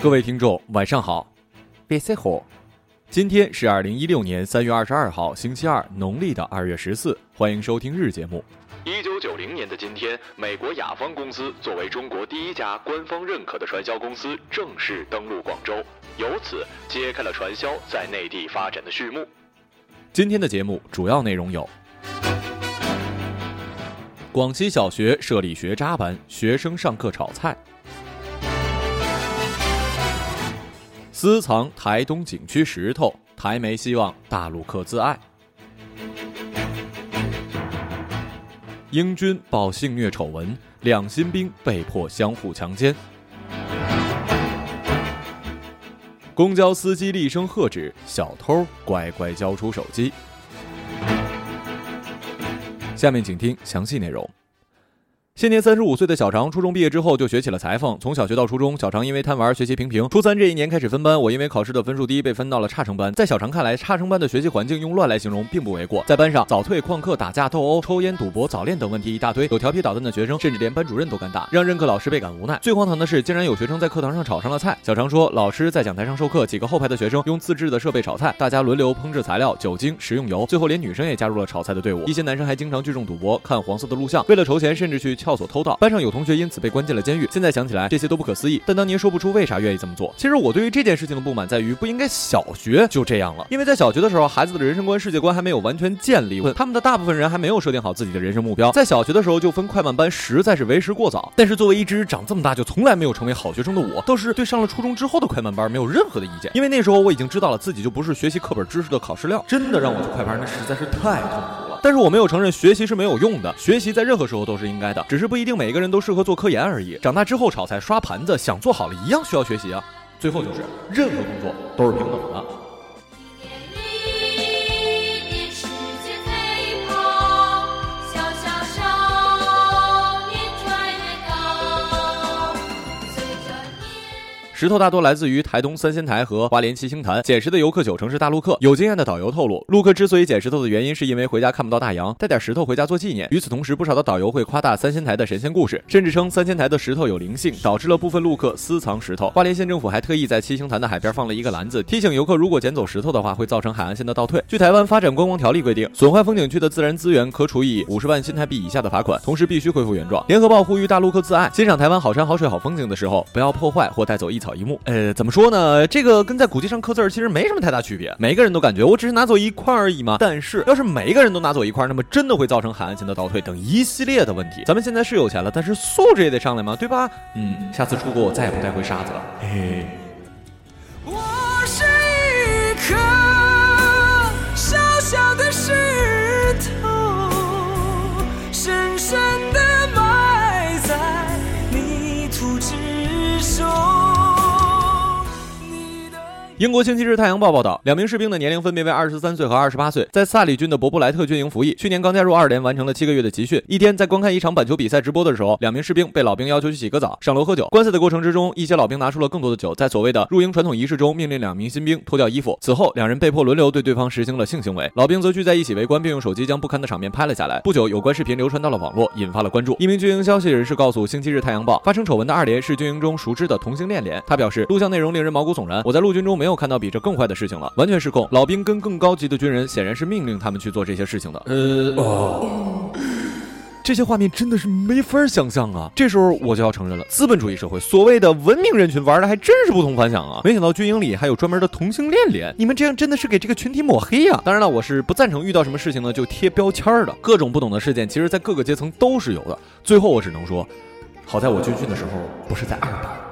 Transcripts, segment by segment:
各位听众，晚上好，别塞火。今天是二零一六年三月二十二号，星期二，农历的二月十四。欢迎收听日节目。一九九零年的今天，美国雅芳公司作为中国第一家官方认可的传销公司，正式登陆广州，由此揭开了传销在内地发展的序幕。今天的节目主要内容有：广西小学设立学渣班，学生上课炒菜；私藏台东景区石头，台媒希望大陆客自爱；英军报性虐丑闻，两新兵被迫相互强奸；公交司机厉声喝止，小偷乖乖交出手机。下面请听详细内容。现年三十五岁的小常，初中毕业之后就学起了裁缝。从小学到初中，小常因为贪玩，学习平平。初三这一年开始分班，我因为考试的分数低，被分到了差生班。在小常看来，差生班的学习环境用乱来形容并不为过。在班上，早退、旷课、打架、斗殴、抽烟、赌博、早恋等问题一大堆，有调皮捣蛋的学生，甚至连班主任都敢打，让任课老师倍感无奈。最荒唐的是，竟然有学生在课堂上炒上了菜。小常说，老师在讲台上授课，几个后排的学生用自制的设备炒菜，大家轮流烹制材料、酒精、食用油，最后连女生也加入了炒菜的队伍。一些男生还经常聚众赌博、看黄色的录像，为了筹钱，甚至去撬所偷盗。班上有同学因此被关进了监狱。现在想起来，这些都不可思议，但当年说不出为啥愿意这么做。其实我对于这件事情的不满在于，不应该小学就这样了，因为在小学的时候，孩子的人生观、世界观还没有完全建立，他们的大部分人还没有设定好自己的人生目标，在小学的时候就分快慢班，实在是为时过早。但是作为一只长这么大就从来没有成为好学生的我，倒是对上了初中之后的快慢班没有任何的意见，因为那时候我已经知道了自己就不是学习课本知识的考试料，真的让我去快班，那实在是太痛苦但是我没有承认学习是没有用的，学习在任何时候都是应该的，只是不一定每一个人都适合做科研而已。长大之后炒菜、刷盘子，想做好了一样需要学习啊。最后就是任何工作都是平等的。石头大多来自于台东三仙台和花莲七星潭，捡石的游客九成是大陆客。有经验的导游透露，陆客之所以捡石头的原因，是因为回家看不到大洋，带点石头回家做纪念。与此同时，不少的导游会夸大三仙台的神仙故事，甚至称三仙台的石头有灵性，导致了部分陆客私藏石头。花莲县政府还特意在七星潭的海边放了一个篮子，提醒游客如果捡走石头的话，会造成海岸线的倒退。据台湾发展观光条例规定，损坏风景区的自然资源可处以五十万新台币以下的罚款，同时必须恢复原状。联合报呼吁大陆客自爱，欣赏台湾好山好水好风景的时候，不要破坏或带走一层一木。呃，怎么说呢？这个跟在古迹上刻字儿其实没什么太大区别。每个人都感觉我只是拿走一块而已嘛。但是要是每一个人都拿走一块，那么真的会造成海岸线的倒退等一系列的问题。咱们现在是有钱了，但是素质也得上来嘛，对吧？嗯，下次出国我再也不带回沙子了。嘿嘿。我是一颗小小的石头，深深的英国《星期日太阳报》报道，两名士兵的年龄分别为二十三岁和二十八岁，在萨里郡的伯布莱特军营服役。去年刚加入二连，完成了七个月的集训。一天，在观看一场板球比赛直播的时候，两名士兵被老兵要求去洗个澡、上楼喝酒。观赛的过程之中，一些老兵拿出了更多的酒，在所谓的入营传统仪式中，命令两名新兵脱掉衣服。此后，两人被迫轮流对对方实行了性行为。老兵则聚在一起围观，并用手机将不堪的场面拍了下来。不久，有关视频流传到了网络，引发了关注。一名军营消息人士告诉《星期日太阳报》，发生丑闻的二连是军营中熟知的同性恋连。他表示，录像内容令人毛骨悚然。我在陆军中没有看到比这更坏的事情了，完全失控。老兵跟更高级的军人显然是命令他们去做这些事情的。呃，哦。这些画面真的是没法想象啊！这时候我就要承认了，资本主义社会所谓的文明人群玩的还真是不同凡响啊！没想到军营里还有专门的同性恋脸，你们这样真的是给这个群体抹黑呀、当然了，我是不赞成遇到什么事情呢就贴标签儿的，各种不懂的事件，其实在各个阶层都是有的。最后我只能说，好在我军训的时候不是在二班。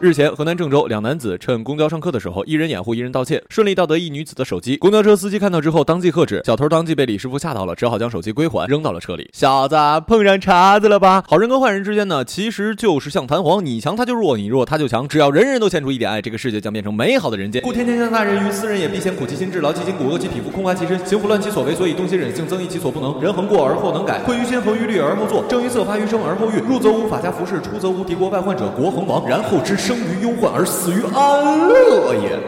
日前，河南郑州两男子趁公交上课的时候，一人掩护，一人盗窃，顺利盗得一女子的手机。公交车司机看到之后，当即喝止，小偷当即被李师傅吓到了，只好将手机归还，扔到了车里。小子，碰上茬子了吧？好人跟坏人之间呢，其实就是像弹簧，你强他就弱，你弱他就强，只要人人都献出一点爱，这个世界将变成美好的人间。故天天向大人于斯人也，必先苦其心志，劳其筋骨，饿其体肤，空乏其身，行拂乱其所为，所以动心忍性，增益其所不能。人恒过而后能改，困于心，恒于虑而后作，正于色，发于声而后喻。入则无法家服饰，出则无敌国外患者，国恒亡，然后知生于忧患而死于安乐也。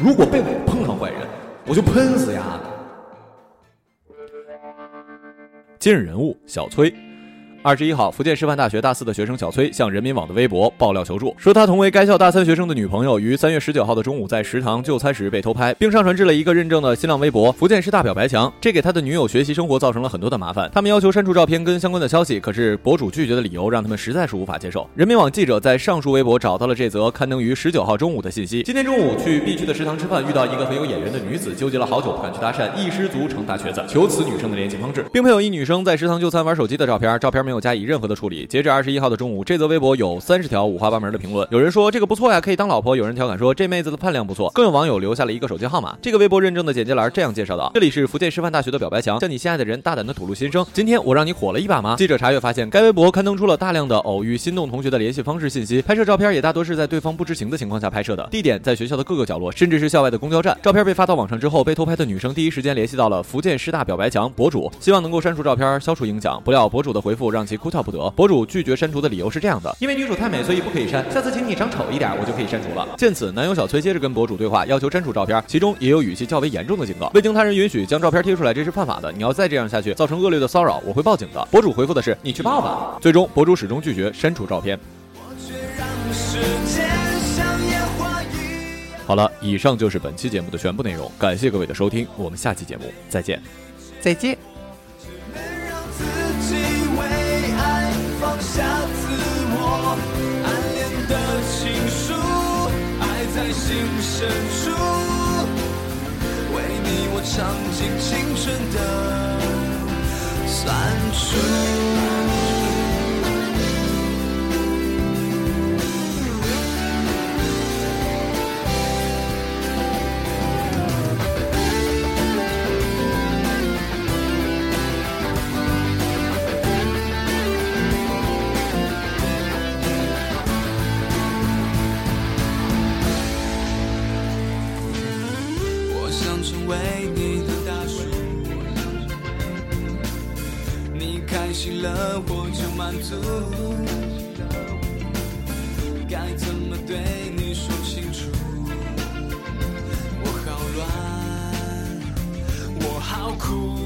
如果被我碰上坏人，我就喷死丫的。今日人物：小崔。二十一号，福建师范大学大四的学生小崔向人民网的微博爆料求助，说他同为该校大三学生的女朋友于三月十九号的中午在食堂就餐时被偷拍，并上传至了一个认证的新浪微博“福建师大表白墙”，这给他的女友学习生活造成了很多的麻烦。他们要求删除照片跟相关的消息，可是博主拒绝的理由让他们实在是无法接受。人民网记者在上述微博找到了这则刊登于十九号中午的信息：今天中午去 B 区的食堂吃饭，遇到一个很有眼缘的女子，纠结了好久不敢去搭讪，一失足成大瘸子，求此女生的联系方式，并配有一女生在食堂就餐玩手机的照片，照片没有加以任何的处理。截至二十一号的中午，这则微博有三十条五花八门的评论。有人说这个不错呀，可以当老婆；有人调侃说这妹子的饭量不错；更有网友留下了一个手机号码。这个微博认证的简介栏这样介绍的：这里是福建师范大学的表白墙，向你心爱的人大胆的吐露心声。今天我让你火了一把吗？记者查阅发现，该微博刊登出了大量的偶遇心动同学的联系方式信息，拍摄照片也大多是在对方不知情的情况下拍摄的，地点在学校的各个角落，甚至是校外的公交站。照片被发到网上之后，被偷拍的女生第一时间联系到了福建师大表白墙博主，希望能够删除照片，消除影响。不料博主的回复让让其哭笑不得。博主拒绝删除的理由是这样的：因为女主太美，所以不可以删。下次请你长丑一点，我就可以删除了。见此，男友小崔接着跟博主对话，要求删除照片，其中也有语气较为严重的警告：未经他人允许将照片贴出来，这是犯法的。你要再这样下去，造成恶劣的骚扰，我会报警的。博主回复的是：你去报吧。最终，博主始终拒绝删除照片。好了，以上就是本期节目的全部内容，感谢各位的收听，我们下期节目再见，再见。下自我，暗恋的情书，爱在心深处，为你我尝尽青春的酸楚。满足。该怎么对你说清楚？我好乱，我好苦，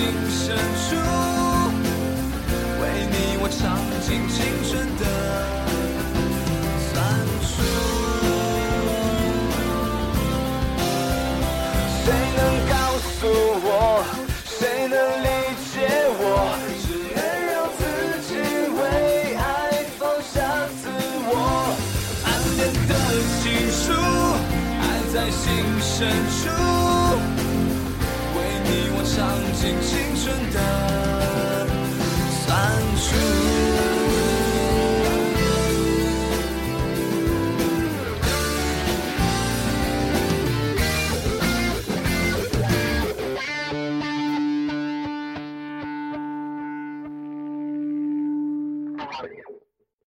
心深处，为你我尝尽青春的。酸楚。谁能告诉我？谁能理解我？只能让自己为爱放下自我。暗恋的情书，爱在心深处，true